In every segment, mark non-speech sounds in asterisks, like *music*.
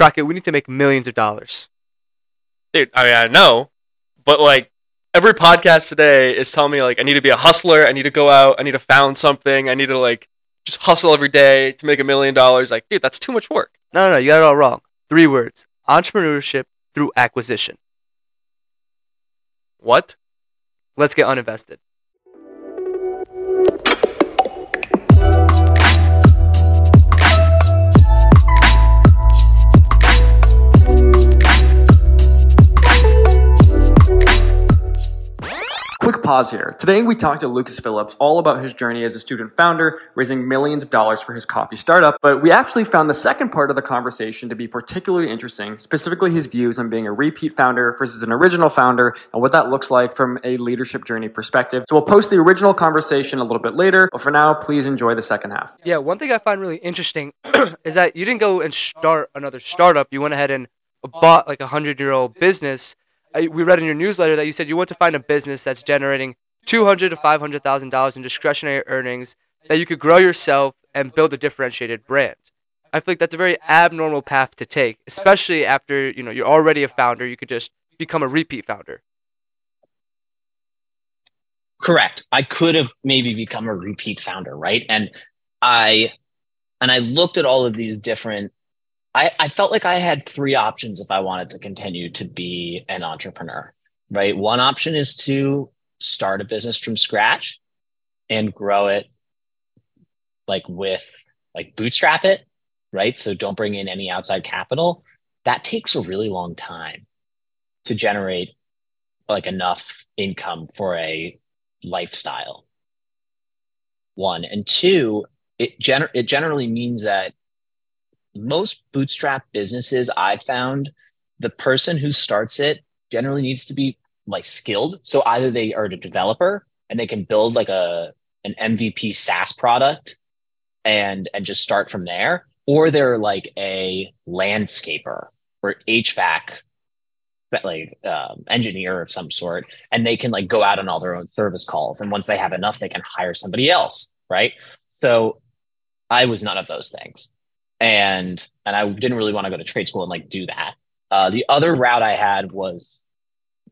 Crockett, we need to make millions of dollars. Dude, I mean, I know, but like every podcast today is telling me like I need to be a hustler. I need to go out. I need to found something. I need to like just hustle every day to make a million dollars. Like, dude, that's too much work. No, no, no, you got it all wrong. Three words: entrepreneurship through acquisition. What? Let's get uninvested. Pause here. Today we talked to Lucas Philips all about his journey as a student founder, raising millions of dollars for his coffee startup. But we actually found the second part of the conversation to be particularly interesting, specifically his views on being a repeat founder versus an original founder and what that looks like from a leadership journey perspective. So we'll post the original conversation a little bit later, but for now, please enjoy the second half. Yeah, one thing I find really interesting *clears throat* is that you didn't go and start another startup. You went ahead and bought like a hundred year old business we read in your newsletter that you said you want to find a business that's generating two hundred to five hundred thousand dollars in discretionary earnings that you could grow yourself and build a differentiated brand. I feel like that's a very abnormal path to take, especially after you know you're already a founder. You could just become a repeat founder. Correct. I could have maybe become a repeat founder, right? And I and I looked at all of these different I, I felt like I had three options if I wanted to continue to be an entrepreneur, right? One option is to start a business from scratch and grow it like with like bootstrap it, right? So don't bring in any outside capital. That takes a really long time to generate like enough income for a lifestyle. One and two, it gener- it generally means that most bootstrap businesses I've found, the person who starts it generally needs to be like skilled. So either they are a developer and they can build like a an MVP SaaS product and and just start from there, or they're like a landscaper or HVAC like um, engineer of some sort and they can like go out on all their own service calls. And once they have enough they can hire somebody else right? So i was none of those things and and I didn't really want to go to trade school and like do that. Uh, the other route I had was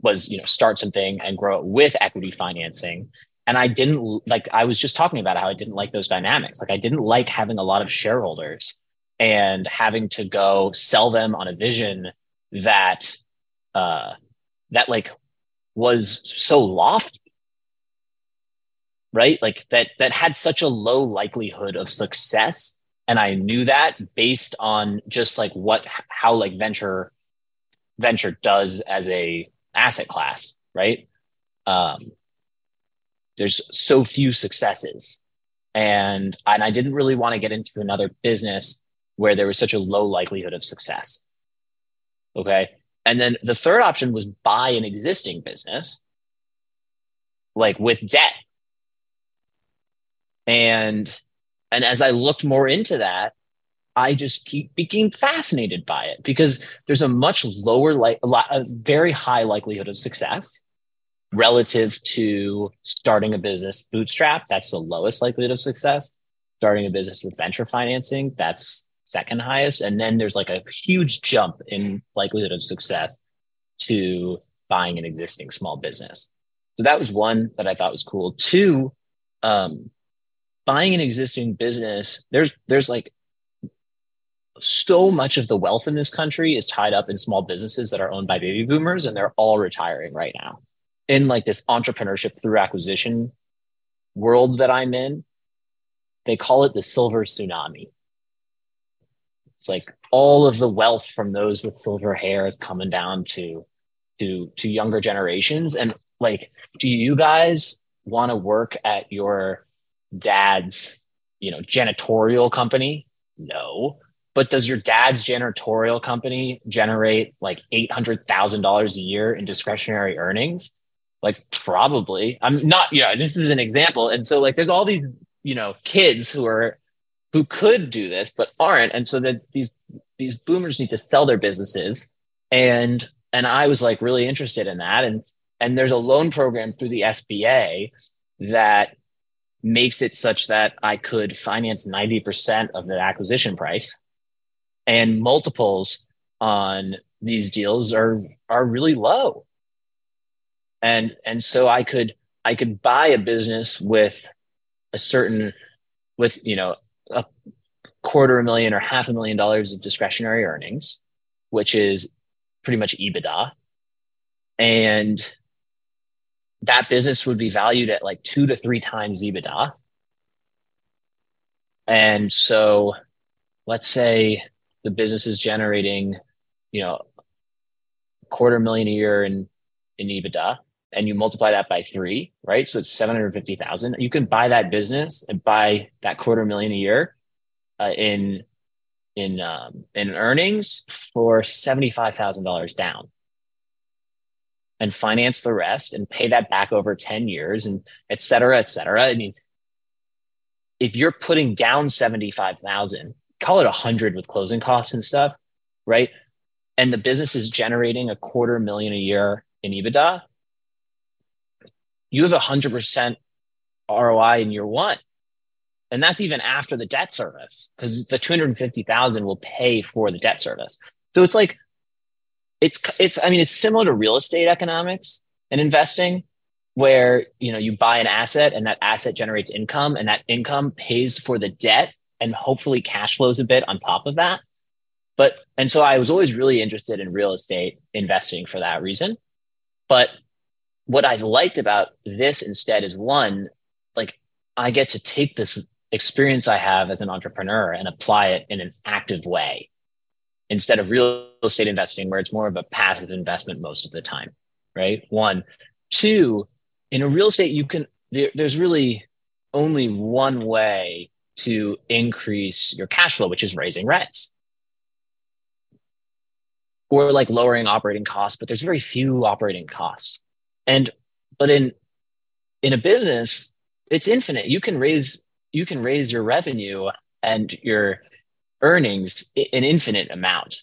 was you know start something and grow it with equity financing. And I didn't like I was just talking about how I didn't like those dynamics. Like I didn't like having a lot of shareholders and having to go sell them on a vision that uh that like was so lofty right like that that had such a low likelihood of success and i knew that based on just like what how like venture venture does as a asset class right? Um there's so few successes. And and i didn't really want to get into another business where there was such a low likelihood of success. Okay? And then the third option was buy an existing business like with debt. And and as I looked more into that, I just keep became fascinated by it because there's a much lower, like a very high likelihood of success relative to starting a business bootstrap. That's the lowest likelihood of success. Starting a business with venture financing, that's second highest. And then there's like a huge jump in likelihood of success to buying an existing small business. So that was one that I thought was cool. Two, um, buying an existing business, there's there's like so much of the wealth in this country is tied up in small businesses that are owned by baby boomers and they're all retiring right now. In like this entrepreneurship through acquisition world that I'm in, they call it the silver tsunami. It's like all of the wealth from those with silver hair is coming down to to to younger generations and like do you guys want to work at your dad's, you know, janitorial company? No. But does your dad's janitorial company generate like $800,000 a year in discretionary earnings? Like probably. I'm not, you know, this is an example. And so like there's all these, you know, kids who are who could do this but aren't. And so that these these boomers need to sell their businesses. And and I was like really interested in that. And and there's a loan program through the SBA that makes it such that I could finance 90% of the acquisition price and multiples on these deals are are really low. And and so I could I could buy a business with a certain with you know a quarter a million or half a million dollars of discretionary earnings, which is pretty much EBITDA. And that business would be valued at like two to three times EBITDA. And so let's say the business is generating, you know, quarter million a year in, in EBITDA and you multiply that by three, right? So it's 750,000. You can buy that business and buy that quarter million a year uh, in, in, um, in earnings for $75,000 down and finance the rest and pay that back over 10 years and et cetera, et cetera. I mean, if you're putting down 75,000, call it a hundred with closing costs and stuff, right? And the business is generating a quarter million a year in EBITDA, you have a hundred percent ROI in year one. And that's even after the debt service because the 250,000 will pay for the debt service. So it's like it's it's I mean it's similar to real estate economics and investing where you know you buy an asset and that asset generates income and that income pays for the debt and hopefully cash flows a bit on top of that. But and so I was always really interested in real estate investing for that reason. But what I've liked about this instead is one like I get to take this experience I have as an entrepreneur and apply it in an active way instead of real estate investing where it's more of a passive investment most of the time right? One. Two in a real estate you can there, there's really only one way to increase your cash flow which is raising rents. Or like lowering operating costs but there's very few operating costs. And but in in a business it's infinite. You can raise you can raise your revenue and your earnings an infinite amount.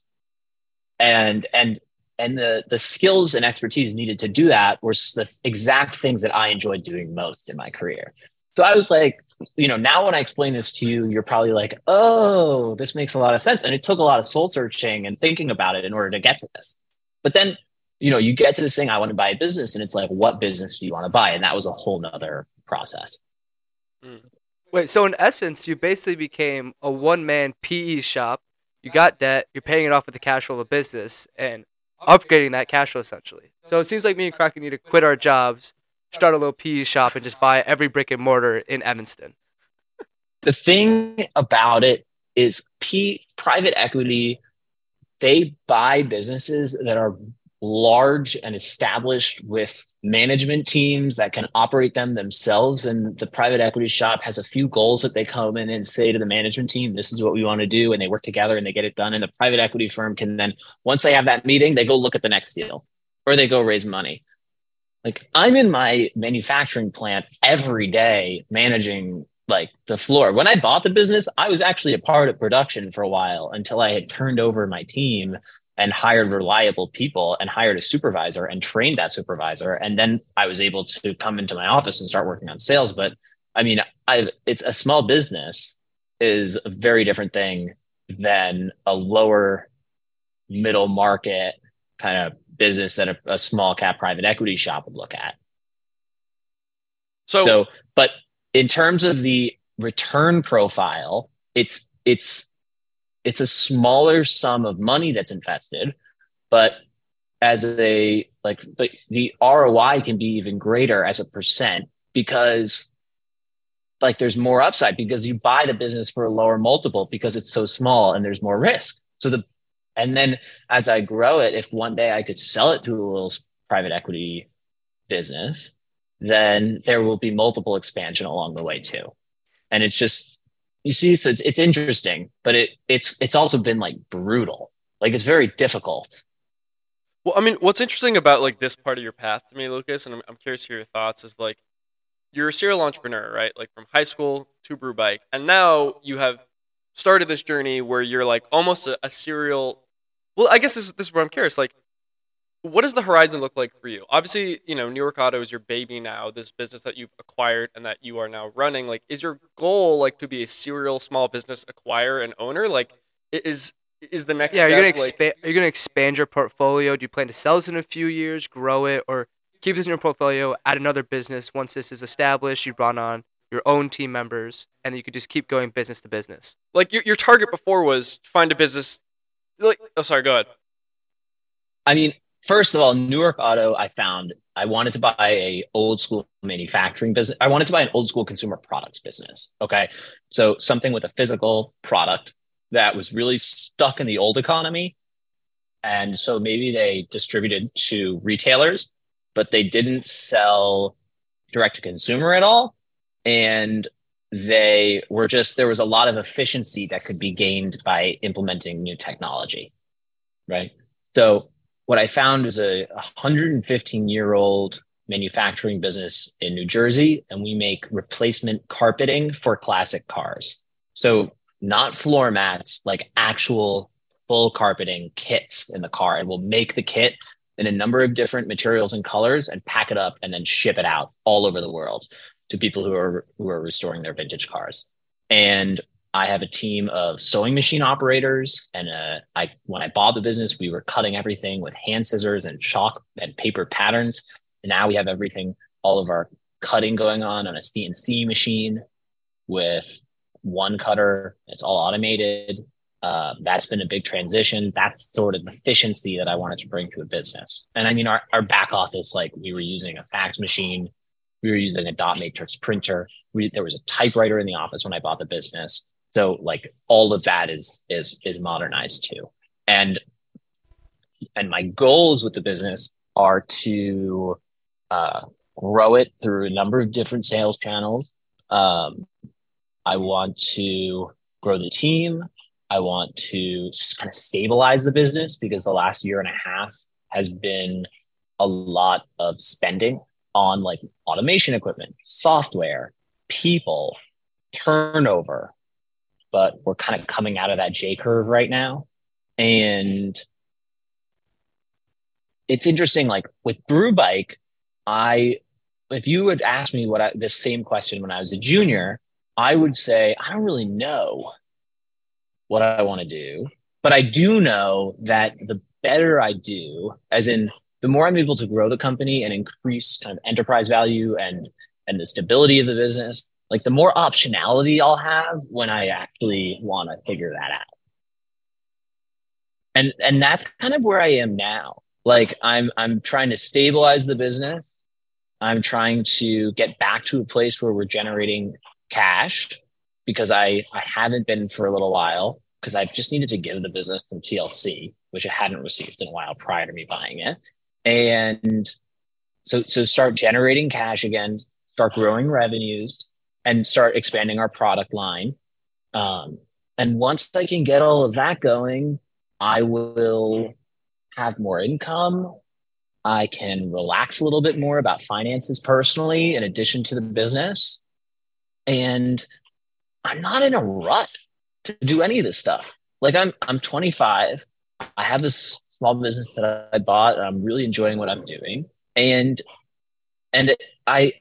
And and and the the skills and expertise needed to do that were the exact things that i enjoyed doing most in my career. So i was like you know now when i explain this to you you're probably like oh this makes a lot of sense. And it took a lot of soul searching and thinking about it in order to get to this. But then you know you get to this thing i want to buy a business. And it's like what business do you want to buy? And that was a whole nother process. Mm. Wait, so in essence, you basically became a one man PE shop. You got debt, you're paying it off with the cash flow of a business and upgrading that cash flow essentially. So it seems like me and Crockett need to quit our jobs, start a little PE shop, and just buy every brick and mortar in Evanston. The thing about it is P private equity, they buy businesses that are large and established with management teams that can operate them themselves. And the private equity shop has a few goals that they come in and say to the management team, this is what we want to do. And they work together and they get it done. And the private equity firm can then, once they have that meeting, they go look at the next deal or they go raise money. Like I'm in my manufacturing plant every day managing like the floor. When I bought the business, I was actually a part of production for a while until I had turned over my team and hired reliable people and hired a supervisor and trained that supervisor. And then i was able to come into my office and start working on sales. But i mean i it's a small business is a very different thing than a lower middle market kind of business that a, a small cap private equity shop would look at. So, so but in terms of the return profile it's it's it's a smaller sum of money that's invested, but as a like but the ROI can be even greater as a percent because like there's more upside because you buy the business for a lower multiple because it's so small and there's more risk. So the and then as I grow it, if one day I could sell it to a little private equity business, then there will be multiple expansion along the way too. And it's just you see, so it's, it's interesting, but it it's it's also been like brutal. Like it's very difficult. Well, I mean, what's interesting about like this part of your path to me, Lucas, and I'm, I'm curious to hear your thoughts, is like you're a serial entrepreneur, right? Like from high school to brew bike, and now you have started this journey where you're like almost a, a serial. Well, I guess this, this is where I'm curious. Like, what does the horizon look like for you? Obviously, you know, Newark Auto is your baby now, this business that you've acquired and that you are now running. Like, is your goal like to be a serial small business acquirer and owner? Like, is is the next. Yeah, are you gonna like, expand? Are you gonna expand your portfolio? Do you plan to sell this in a few years, grow it, or keep this in your portfolio? Add another business once this is established. You brought on your own team members, and you could just keep going business to business. like your your target before was find a business. Like, oh, sorry. Go ahead. I mean, first of all, Newark Auto, I found I wanted to buy a old school manufacturing business. I wanted to buy an old school consumer products business. Okay. So something with a physical product that was really stuck in the old economy. And so maybe they distributed to retailers, but they didn't sell direct to consumer at all. And they were just, there was a lot of efficiency that could be gained by implementing new technology. Right. So what I found is a 115 year old manufacturing business in New Jersey, and we make replacement carpeting for classic cars. So, not floor mats, like actual full carpeting kits in the car. And we'll make the kit in a number of different materials and colors and pack it up and then ship it out all over the world to people who are who are restoring their vintage cars. And I have a team of sewing machine operators, and uh, I when I bought the business, we were cutting everything with hand scissors and chalk and paper patterns. And now we have everything, all of our cutting going on on a CNC machine with one cutter. It's all automated. Uh, that's been a big transition. That's sort of efficiency that I wanted to bring to a business. And I mean, our, our back office, like we were using a fax machine, we were using a dot matrix printer. We, there was a typewriter in the office when I bought the business. So like all of that is is is modernized too. And and my goals with the business are to uh, grow it through a number of different sales channels. Um, I want to grow the team. I want to kind of stabilize the business because the last year and a half has been a lot of spending on like automation equipment, software, people, turnover. But we're kind of coming out of that J curve right now. And it's interesting, like with Brew Bike, I if you would ask me what I, this same question when I was a junior, I would say I don't really know what I want to do, but I do know that the better I do, as in the more I'm able to grow the company and increase kind of enterprise value and and the stability of the business, like the more optionality I'll have when I actually want to figure that out. And and that's kind of where I am now. Like I'm I'm trying to stabilize the business. I'm trying to get back to a place where we're generating cash because I I haven't been for a little while because I've just needed to give the business some TLC, which I hadn't received in a while prior to me buying it. And so so start generating cash again, start growing revenues, and start expanding our product line. Um, and once I can get all of that going, I will have more income. I can relax a little bit more about finances personally, in addition to the business. And I'm not in a rut to do any of this stuff. Like I'm, I'm 25. I have this small business that I bought. And I'm really enjoying what I'm doing, and and I,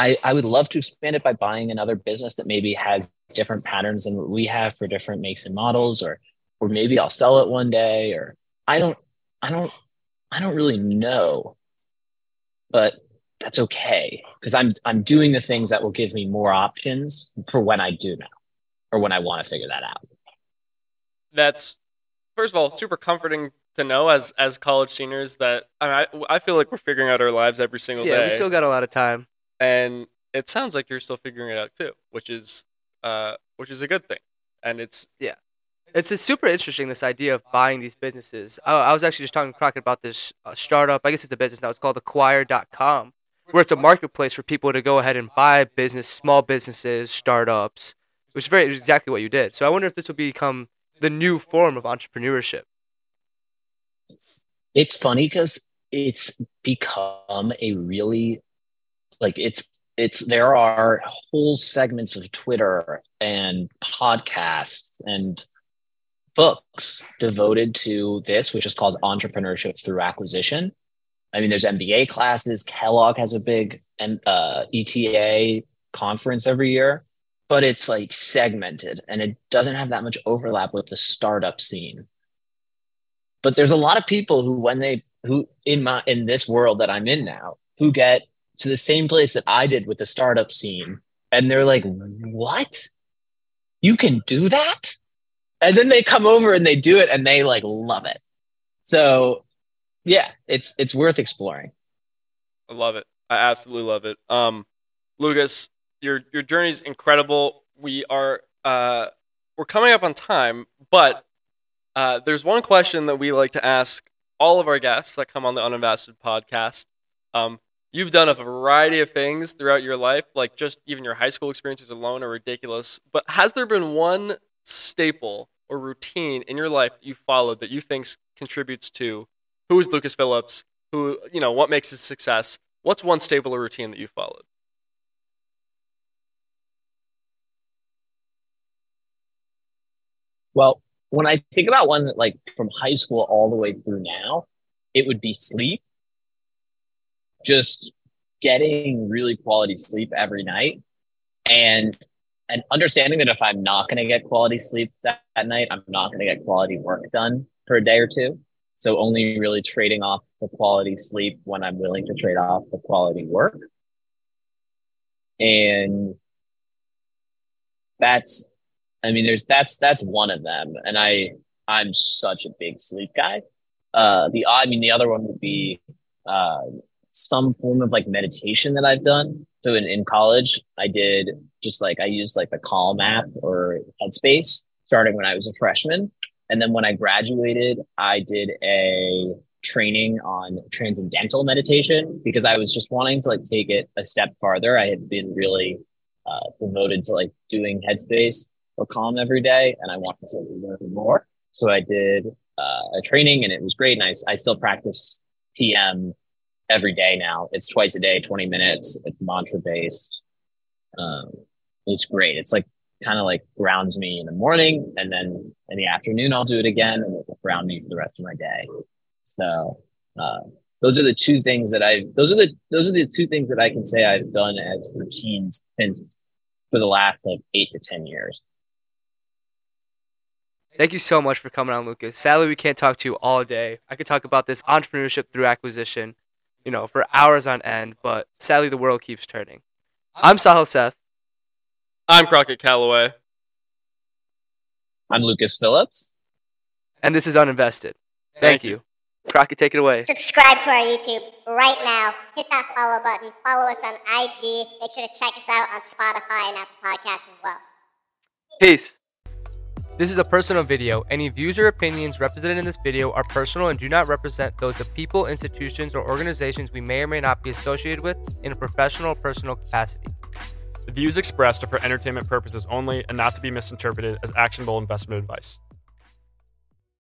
I, I would love to expand it by buying another business that maybe has different patterns than what we have for different makes and models, or or maybe I'll sell it one day, or I don't, I don't, I don't really know, but that's okay because I'm I'm doing the things that will give me more options for when I do now, or when I want to figure that out. That's first of all super comforting to know as as college seniors that I mean, I, I feel like we're figuring out our lives every single Yeah, day. we still got a lot of time. And it sounds like you're still figuring it out too, which is uh which is a good thing. And it's yeah, It's, it's super interesting this idea of buying these businesses. I, I was actually just talking to Crockett about this uh, startup. I guess it's a business now. It's called Acquire.com, where it's a marketplace for people to go ahead and buy business, small businesses, startups, which is very exactly what you did. So I wonder if this will become the new form of entrepreneurship. It's funny because it's become a really like it's it's there are whole segments of Twitter and podcasts and books devoted to this, which is called entrepreneurship through acquisition. I mean, there's MBA classes. Kellogg has a big uh, ETA conference every year. but it's like segmented and it doesn't have that much overlap with the startup scene. But there's a lot of people who, when they who in my in this world that I'm in now, who get to the same place that I did with the startup scene, and they're like, "What? You can do that?" And then they come over and they do it, and they like love it. So, yeah, it's it's worth exploring. I love it. I absolutely love it. Um, Lucas, your your journey is incredible. We are uh, we're coming up on time, but uh, there's one question that we like to ask all of our guests that come on the Uninvested podcast. Um, you've done a variety of things throughout your life, like just even your high school experiences alone are ridiculous. But has there been one staple or routine in your life that you followed that you think contributes to who is Lucas Philips? Who you know what makes his success? What's one staple or routine that you followed? Well, when I think about one that like from high school all the way through now, it would be sleep. Just getting really quality sleep every night and and understanding that if I'm not going to get quality sleep that, that night, I'm not going to get quality work done for a day or two. So only really trading off the quality sleep when I'm willing to trade off the quality work. And that's I mean, there's that's that's one of them, and I I'm such a big sleep guy. Uh, the I mean, the other one would be uh, some form of like meditation that I've done. So in, in college, I did just like I used like the Calm app or Headspace starting when I was a freshman, and then when I graduated, I did a training on transcendental meditation because I was just wanting to like take it a step farther. I had been really uh, devoted to like doing Headspace or Calm every day, and I wanted to learn more. So I did uh, a training, and it was great. And I, I still practice TM every day now. It's twice a day, 20 minutes. It's mantra based. Um, it's great. It's like kind of like grounds me in the morning, and then in the afternoon I'll do it again, and it'll ground me for the rest of my day. So uh, those are the two things that I. Those are the those are the two things that I can say I've done as routines since for the last like eight to ten years. Thank you so much for coming on, Lucas. Sadly, we can't talk to you all day. I could talk about this entrepreneurship through acquisition, you know, for hours on end, but sadly, the world keeps turning. I'm Sahil Seth. I'm Crockett Calloway. I'm Lucas Philips. And this is Uninvested. Thank, Thank you. you. Crockett, take it away. Subscribe to our YouTube right now. Hit that follow button. Follow us on IG. Make sure to check us out on Spotify and Apple Podcasts as well. Peace. This is a personal video. Any views or opinions represented in this video are personal and do not represent those of people, institutions, or organizations we may or may not be associated with in a professional or personal capacity. The views expressed are for entertainment purposes only and not to be misinterpreted as actionable investment advice.